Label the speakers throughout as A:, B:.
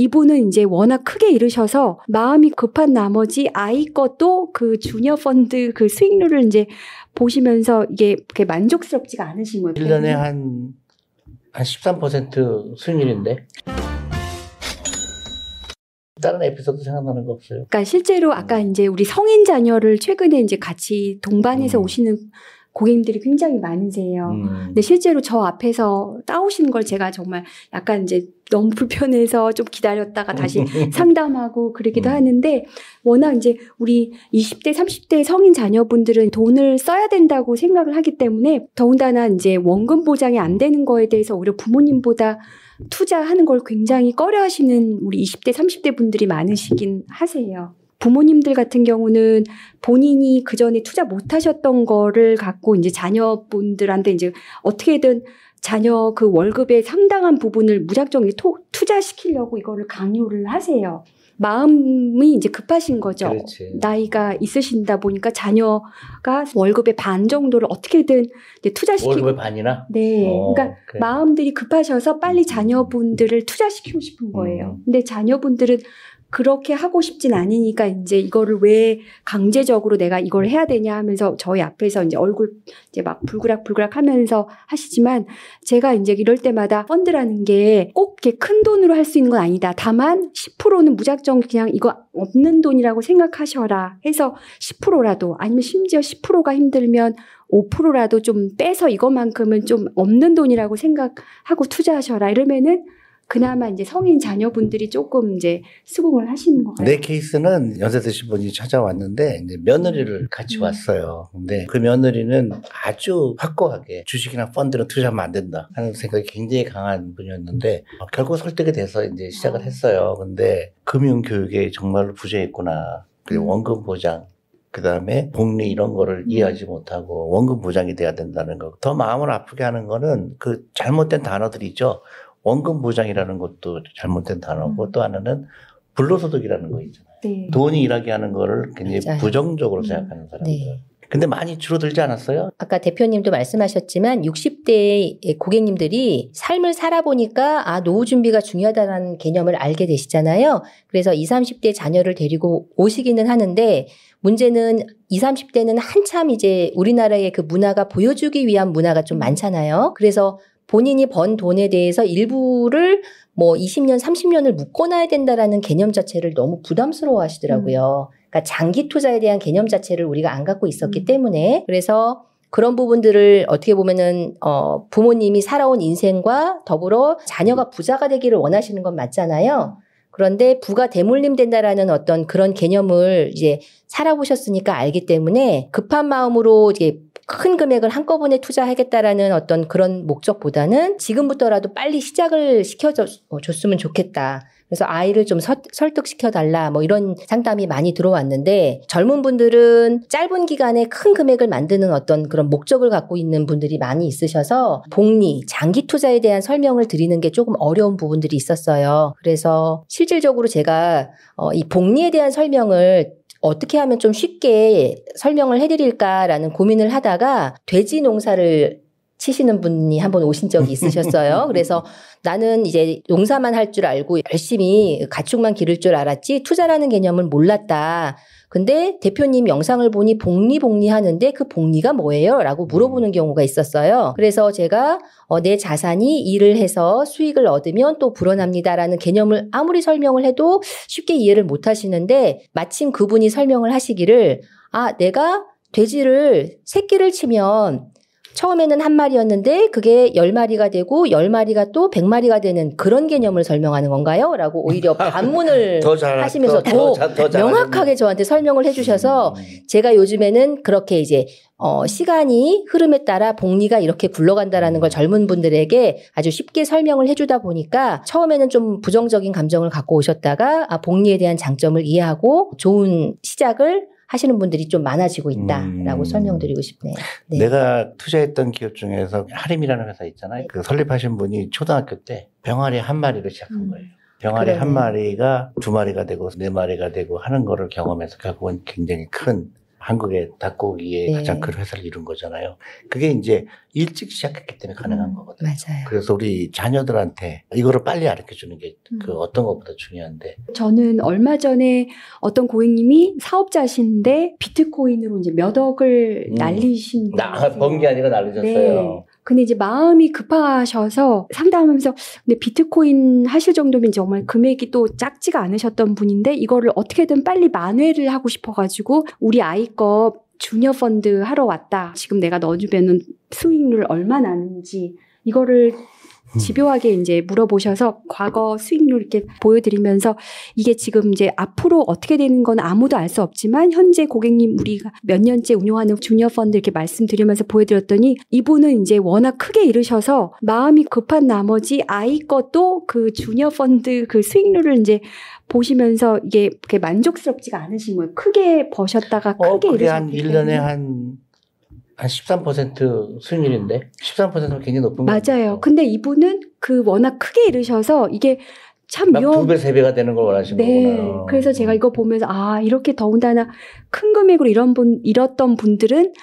A: 이분은 이제 워낙 크게 잃으셔서 마음이 급한 나머지 아이 것도 그 주니어 펀드 그 수익률을 이제 보시면서 이게 그렇게 만족스럽지가 않으신 거예요.
B: 1년에 한, 한 13% 수익률인데. 다른 에피소드 생각나는 거 없어요?
A: 그러니까 실제로 아까 이제 우리 성인 자녀를 최근에 이제 같이 동반해서
B: 음.
A: 오시는 고객님들이 굉장히 많으세요.
B: 음.
A: 근데 실제로 저 앞에서 따오시는 걸 제가 정말 약간 이제 너무 불편해서 좀 기다렸다가 다시 상담하고 그러기도
B: 음.
A: 하는데 워낙 이제 우리 20대, 30대 성인 자녀분들은 돈을 써야 된다고 생각을 하기 때문에 더군다나 이제 원금 보장이 안 되는 거에 대해서 오히려 부모님보다 투자하는 걸 굉장히 꺼려 하시는 우리 20대, 30대 분들이 많으시긴 하세요. 부모님들 같은 경우는 본인이 그 전에 투자 못 하셨던 거를 갖고 이제 자녀분들한테 이제 어떻게든 자녀 그 월급의 상당한 부분을 무작정 토- 투자시키려고 이거를 강요를 하세요. 마음이 이제 급하신 거죠.
B: 그렇지.
A: 나이가 있으신다 보니까 자녀가 월급의 반 정도를 어떻게든 투자시키고
B: 월급의 반이나?
A: 네.
B: 어,
A: 그러니까
B: 그래.
A: 마음들이 급하셔서 빨리 자녀분들을 투자시키고 싶은 거예요.
B: 음.
A: 근데 자녀분들은 그렇게 하고 싶진 않으니까 이제 이거를 왜 강제적으로 내가 이걸 해야 되냐 하면서 저희 앞에서 이제 얼굴 이제 막 불그락불그락 하면서 하시지만 제가 이제 이럴 때마다 펀드라는 게 꼭 이렇게 큰 돈으로 할 수 있는 건 아니다. 다만 10%는 무작정 그냥 이거 없는 돈이라고 생각하셔라 해서 10%라도 아니면 심지어 10%가 힘들면 5%라도 좀 빼서 이것만큼은 좀 없는 돈이라고 생각하고 투자하셔라. 이러면은 그나마 이제 성인 자녀분들이 조금 이제 수긍을 하시는 것 같아요.
B: 내 케이스는 연세 드신 분이 찾아왔는데 이제 며느리를 같이
A: 음.
B: 왔어요. 근데 그 며느리는 아주 확고하게 주식이나 펀드는 투자하면 안 된다 하는 생각이 굉장히 강한 분이었는데 어, 결국 설득이 돼서 이제 시작을
A: 아.
B: 했어요. 근데 금융 교육에 정말로 부재했구나. 그리고
A: 음.
B: 원금 보장 그 다음에 복리 이런 거를
A: 음.
B: 이해하지 못하고 원금 보장이 돼야 된다는 거. 더 마음을 아프게 하는 거는 그 잘못된 단어들이죠. 원금 보장이라는 것도 잘못된 단어고
A: 음.
B: 또 하나는 불로소득이라는 거 있잖아요.
A: 네.
B: 돈이 일하게 하는 거를 굉장히
C: 맞아요.
B: 부정적으로
A: 음.
B: 생각하는 사람들.
C: 네.
B: 근데 많이 줄어들지 않았어요?
C: 아까 대표님도 말씀하셨지만 60대 고객님들이 삶을 살아보니까 아, 노후 준비가 중요하다는 개념을 알게 되시잖아요. 그래서 20, 30대 자녀를 데리고 오시기는 하는데 문제는 20, 30대는 한참 이제 우리나라의 그 문화가 보여주기 위한 문화가 좀 많잖아요. 그래서 본인이 번 돈에 대해서 일부를 뭐 20년, 30년을 묶어놔야 된다라는 개념 자체를 너무 부담스러워 하시더라고요. 그러니까 장기 투자에 대한 개념 자체를 우리가 안 갖고 있었기
A: 음.
C: 때문에 그래서 그런 부분들을 어떻게 보면은 어 부모님이 살아온 인생과 더불어 자녀가 부자가 되기를 원하시는 건 맞잖아요. 그런데 부가 대물림 된다라는 어떤 그런 개념을 이제 살아보셨으니까 알기 때문에 급한 마음으로 이제 큰 금액을 한꺼번에 투자하겠다라는 어떤 그런 목적보다는 지금부터라도 빨리 시작을 시켜줬으면 좋겠다. 그래서 아이를 좀 서- 설득시켜달라 뭐 이런 상담이 많이 들어왔는데 젊은 분들은 짧은 기간에 큰 금액을 만드는 어떤 그런 목적을 갖고 있는 분들이 많이 있으셔서 복리, 장기 투자에 대한 설명을 드리는 게 조금 어려운 부분들이 있었어요. 그래서 실질적으로 제가 어, 이 복리에 대한 설명을 어떻게 하면 좀 쉽게 설명을 해드릴까라는 고민을 하다가 돼지 농사를 치시는 분이 한 번 오신 적이 있으셨어요. 그래서 나는 이제 농사만 할 줄 알고 열심히 가축만 기를 줄 알았지 투자라는 개념을 몰랐다. 근데 대표님 영상을 보니 복리 복리 하는데 그 복리가 뭐예요? 라고 물어보는 경우가 있었어요. 그래서 제가 어, 내 자산이 일을 해서 수익을 얻으면 또 불어납니다라는 개념을 아무리 설명을 해도 쉽게 이해를 못 하시는데 마침 그분이 설명을 하시기를 아, 내가 돼지를 새끼를 치면 처음에는 한 마리였는데 그게 열 마리가 되고 열 마리가 또 백 마리가 되는 그런 개념을 설명하는 건가요? 라고 오히려 반문을
B: 더 잘,
C: 하시면서 더
B: 자- 더 잘하셨네.
C: 명확하게 저한테 설명을 해주셔서
B: 음.
C: 제가 요즘에는 그렇게 이제 어 시간이 흐름에 따라 복리가 이렇게 굴러간다라는 걸 젊은 분들에게 아주 쉽게 설명을 해주다 보니까 처음에는 좀 부정적인 감정을 갖고 오셨다가 아 복리에 대한 장점을 이해하고 좋은 시작을 하시는 분들이 좀 많아지고 있다라고
B: 음.
C: 설명드리고 싶네요. 네.
B: 내가 투자했던 기업 중에서 하림이라는 회사 있잖아요. 그 설립하신 분이 초등학교 때 병아리 한 마리로 시작한
A: 음.
B: 거예요. 병아리
C: 그러네.
B: 한 마리가 두 마리가 되고 네 마리가 되고 하는 거를 경험해서 결국은 굉장히 큰 한국의 닭고기의
C: 네.
B: 가장 큰 회사를 이룬 거잖아요. 그게 이제 일찍 시작했기 때문에 가능한
A: 음,
B: 거거든요.
C: 맞아요.
B: 그래서 우리 자녀들한테 이거를 빨리 가르쳐 주는 게그
A: 음.
B: 어떤 것보다 중요한데.
A: 저는 얼마 전에 어떤 고객님이 사업자신데 비트코인으로 이제 몇 억을
B: 음.
A: 날리신
B: 나. 번게 아니라 날리셨어요.
A: 네. 근데 이제 마음이 급하셔서 상담하면서 근데 비트코인 하실 정도면 정말 금액이 또 작지가 않으셨던 분인데 이거를 어떻게든 빨리 만회를 하고 싶어가지고 우리 아이 거 주니어 펀드 하러 왔다. 지금 내가 넣어주면은 수익률 얼마 나는지 이거를
B: 음.
A: 집요하게 이제 물어보셔서 과거 수익률 이렇게 보여드리면서 이게 지금 이제 앞으로 어떻게 되는 건 아무도 알 수 없지만 현재 고객님 우리가 몇 년째 운용하는 주니어 펀드 이렇게 말씀드리면서 보여드렸더니 이분은 이제 워낙 크게 이르셔서 마음이 급한 나머지 아이 것도 그 주니어 펀드 그 수익률을 이제 보시면서 이게 그렇게 만족스럽지가 않으신 거예요. 크게 버셨다가
B: 어,
A: 크게
B: 그게 한
A: 이르셨기
B: 1년에
A: 때문에.
B: 한, 한 13% 수익률인데? 13%면 굉장히 높은 거죠.
A: 맞아요. 근데 이분은 그 워낙 크게 이르셔서 이게
B: 참막
A: 위험
B: 두 배, 세 배가 되는 걸 원하시는
A: 네.
B: 거구나.
A: 그래서 제가 이거 보면서 아 이렇게 더군다나 큰 금액으로 이런 분 잃었던 분들은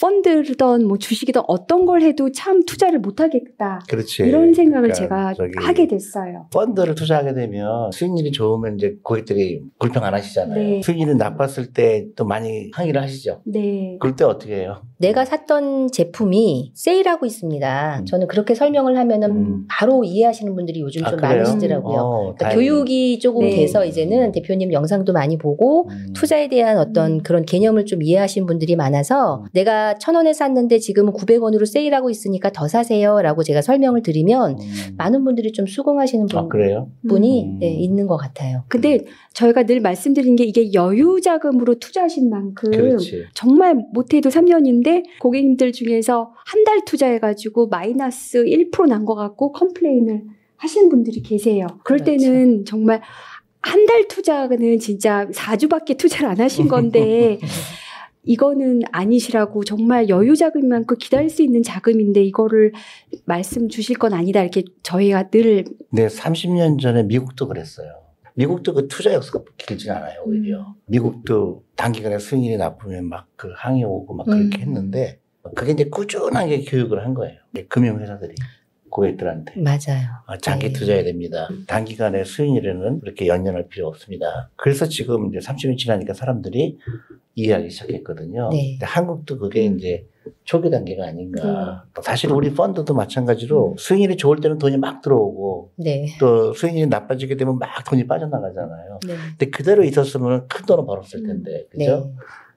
A: 펀드든 뭐 주식이든 어떤 걸 해도 참 투자를 못 하겠다.
B: 그렇지.
A: 이런 생각을
B: 그러니까
A: 제가 하게 됐어요.
B: 펀드를 투자하게 되면 수익률이 좋으면 이제 고객들이 불평 안 하시잖아요.
A: 네.
B: 수익률이 나빴을 때 또 많이 항의를 하시죠.
A: 네.
B: 그럴 때 어떻게 해요?
C: 내가 샀던 제품이 세일하고 있습니다.
B: 음.
C: 저는 그렇게 설명을 하면은
B: 음.
C: 바로 이해하시는 분들이 요즘
B: 아,
C: 좀
B: 그래요?
C: 많으시더라고요.
B: 어,
C: 그러니까. 교육이 조금
A: 네.
C: 돼서 이제는 대표님 영상도 많이 보고
B: 음.
C: 투자에 대한 어떤
A: 음.
C: 그런 개념을 좀 이해하신 분들이 많아서
B: 음.
C: 내가 천 원에 샀는데 지금은 900원으로 세일하고 있으니까 더 사세요라고 제가 설명을 드리면
B: 음.
C: 많은 분들이 좀 수긍하시는 분,
B: 아, 그래요?
C: 분이
B: 음.
C: 네, 있는 것 같아요.
A: 근데 저희가 늘 말씀드린 게 이게 여유 자금으로 투자하신 만큼
B: 그렇지.
A: 정말 못해도 3년인데 고객님들 중에서 한 달 투자해가지고 마이너스 1%난 것 같고 컴플레인을 하시는 분들이 계세요. 그럴
C: 그렇죠.
A: 때는 정말 한 달 투자는 진짜 4주밖에 투자를 안 하신 건데 이거는 아니시라고 정말 여유 자금만큼 기다릴 수 있는 자금인데 이거를 말씀 주실 건 아니다 이렇게 저희가 늘
B: 네, 30년 전에 미국도 그랬어요. 미국도 그 투자 역사가 길진 않아요, 오히려.
A: 음.
B: 미국도 단기간에 수익률이 나쁘면 막 그 항의 오고 막 그렇게
C: 음.
B: 했는데 그게 이제 꾸준하게 교육을 한 거예요. 금융회사들이 고객들한테.
C: 맞아요.
B: 아, 장기
C: 네.
B: 투자해야 됩니다. 단기간에 수익률에는 그렇게 연연할 필요 없습니다. 그래서 지금 이제 30년 지나니까 사람들이 이해하기 시작했거든요.
C: 네.
B: 근데 한국도 그게
A: 음.
B: 이제 초기 단계가 아닌가. 사실 우리 펀드도 마찬가지로 수익률이 좋을 때는 돈이 막 들어오고
C: 네.
B: 또 수익률이 나빠지게 되면 막 돈이 빠져나가잖아요.
C: 네.
B: 근데 그대로 있었으면 큰 돈을 벌었을 텐데. 그죠?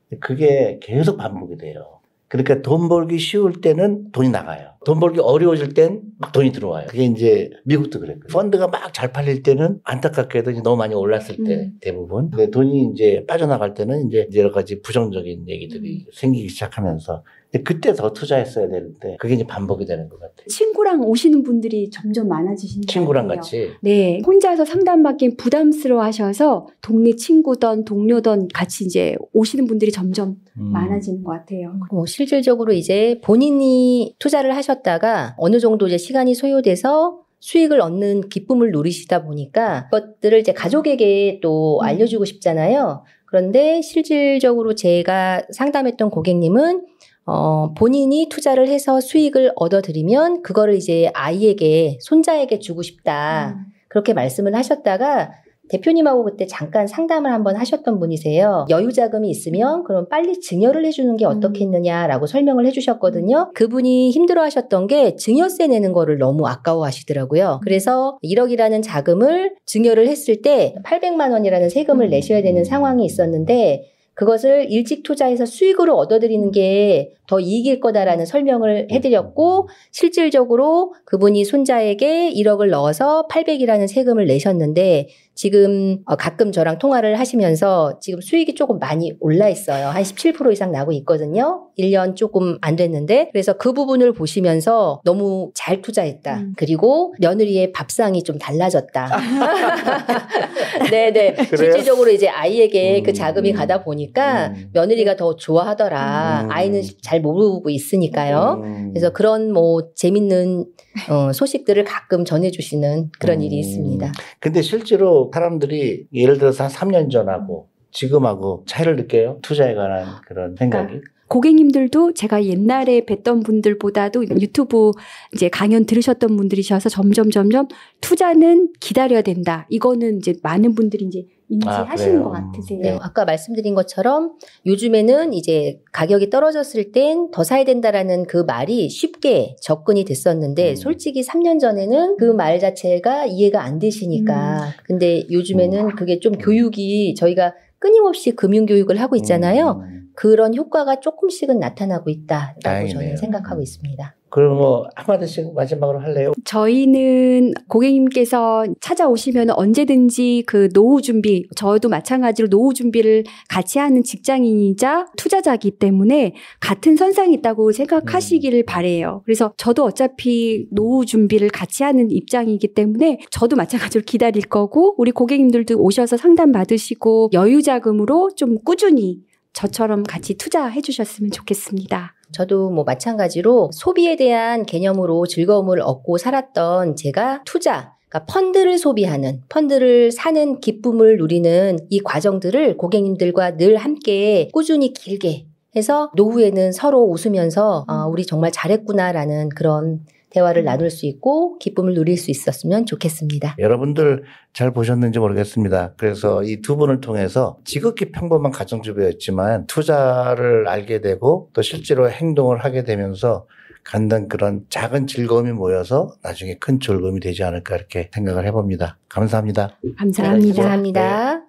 C: 네.
B: 그게 계속 반복이 돼요. 그러니까 돈 벌기 쉬울 때는 돈이 나가요. 돈 벌기 어려워질 땐 막 돈이 들어와요. 그게 이제 미국도 그랬고 펀드가 막 잘 팔릴 때는 안타깝게도 너무 많이 올랐을 때
A: 음.
B: 대부분. 근데 돈이 이제 빠져나갈 때는 이제 여러 가지 부정적인 얘기들이 생기기 시작하면서 근데 그때 더 투자했어야 되는데 그게 이제 반복이 되는 것 같아요.
A: 친구랑 오시는 분들이 점점 많아지신 것
B: 친구랑
A: 같아요.
B: 같이.
A: 네, 혼자서 상담받기엔 부담스러워 하셔서 동네 친구든 동료든 같이 이제 오시는 분들이 점점
B: 음.
A: 많아지는 것 같아요.
C: 뭐 실질적으로 이제 본인이 투자를 하셨다가 어느 정도 이제 시간이 소요돼서 수익을 얻는 기쁨을 누리시다 보니까 그것들을 이제 가족에게 또
A: 음.
C: 알려주고 싶잖아요. 그런데 실질적으로 제가 상담했던 고객님은 어, 본인이 투자를 해서 수익을 얻어들이면 그거를 이제 아이에게 손자에게 주고 싶다.
A: 음.
C: 그렇게 말씀을 하셨다가 대표님하고 그때 잠깐 상담을 한번 하셨던 분이세요. 여유 자금이 있으면 그럼 빨리 증여를 해주는 게
A: 음.
C: 어떻겠느냐라고 설명을 해주셨거든요. 그분이 힘들어 하셨던 게 증여세 내는 거를 너무 아까워 하시더라고요. 그래서 1억이라는 자금을 증여를 했을 때 800만 원이라는 세금을 내셔야 되는 상황이 있었는데 그것을 일찍 투자해서 수익으로 얻어들이는 게 더 이익일 거다라는 설명을 해드렸고 실질적으로 그분이 손자에게 1억을 넣어서 800이라는 세금을 내셨는데 지금 어, 가끔 저랑 통화를 하시면서 지금 수익이 조금 많이 올라 있어요. 한 17% 이상 나고 있거든요. 1년 조금 안 됐는데 그래서 그 부분을 보시면서 너무 잘 투자했다.
A: 음.
C: 그리고 며느리의 밥상이 좀 달라졌다. 네네.
B: 그래요?
C: 실질적으로 이제 아이에게 그
B: 음.
C: 자금이 가다 보니 까
B: 음.
C: 며느리가 더 좋아하더라.
B: 음.
C: 아이는 잘 모르고 있으니까요.
B: 음.
C: 그래서 그런 뭐 재밌는 어, 소식들을 가끔 전해주시는 그런
B: 음.
C: 일이 있습니다.
B: 근데 실제로 사람들이 예를 들어서 한 3년 전하고 지금하고 차이를 느껴요? 투자에 관한 그런 생각이?
A: 고객님들도 제가 옛날에 뵀던 분들보다도 유튜브 이제 강연 들으셨던 분들이셔서 점점 점점 투자는 기다려야 된다. 이거는 이제 많은 분들이 이제 인지하시는
B: 그래요?
A: 것 같으세요.
C: 네, 아까 말씀드린 것처럼 요즘에는 이제 가격이 떨어졌을 땐 더 사야 된다라는 그 말이 쉽게 접근이 됐었는데
B: 음.
C: 솔직히 3년 전에는 그 말 자체가 이해가 안 되시니까 근데 요즘에는 그게 좀 교육이 저희가 끊임없이 금융 교육을 하고 있잖아요.
B: 음.
C: 그런 효과가 조금씩은 나타나고 있다라고
B: 다행이네요.
C: 저는 생각하고 있습니다.
B: 그럼 뭐 한마디씩 마지막으로 할래요?
A: 저희는 고객님께서 찾아오시면 언제든지 그 노후 준비, 저도 마찬가지로 노후 준비를 같이 하는 직장인이자 투자자이기 때문에 같은 선상이 있다고 생각하시기를 바래요. 그래서 저도 어차피 노후 준비를 같이 하는 입장이기 때문에 저도 마찬가지로 기다릴 거고 우리 고객님들도 오셔서 상담 받으시고 여유 자금으로 좀 꾸준히 저처럼 같이 투자해 주셨으면 좋겠습니다.
C: 저도 뭐 마찬가지로 소비에 대한 개념으로 즐거움을 얻고 살았던 제가 투자, 그러니까 펀드를 소비하는, 펀드를 사는 기쁨을 누리는 이 과정들을 고객님들과 늘 함께 꾸준히 길게 해서 노후에는 서로 웃으면서 아, 우리 정말 잘했구나라는 그런 대화를 나눌 수 있고 기쁨을 누릴 수 있었으면 좋겠습니다.
B: 여러분들 잘 보셨는지 모르겠습니다. 그래서 이 두 분을 통해서 지극히 평범한 가정주부였지만 투자를 알게 되고 또 실제로 행동을 하게 되면서 갖는 그런 작은 즐거움이 모여서 나중에 큰 즐거움이 되지 않을까 이렇게 생각을 해봅니다. 감사합니다.
A: 감사합니다.
C: 감사합니다.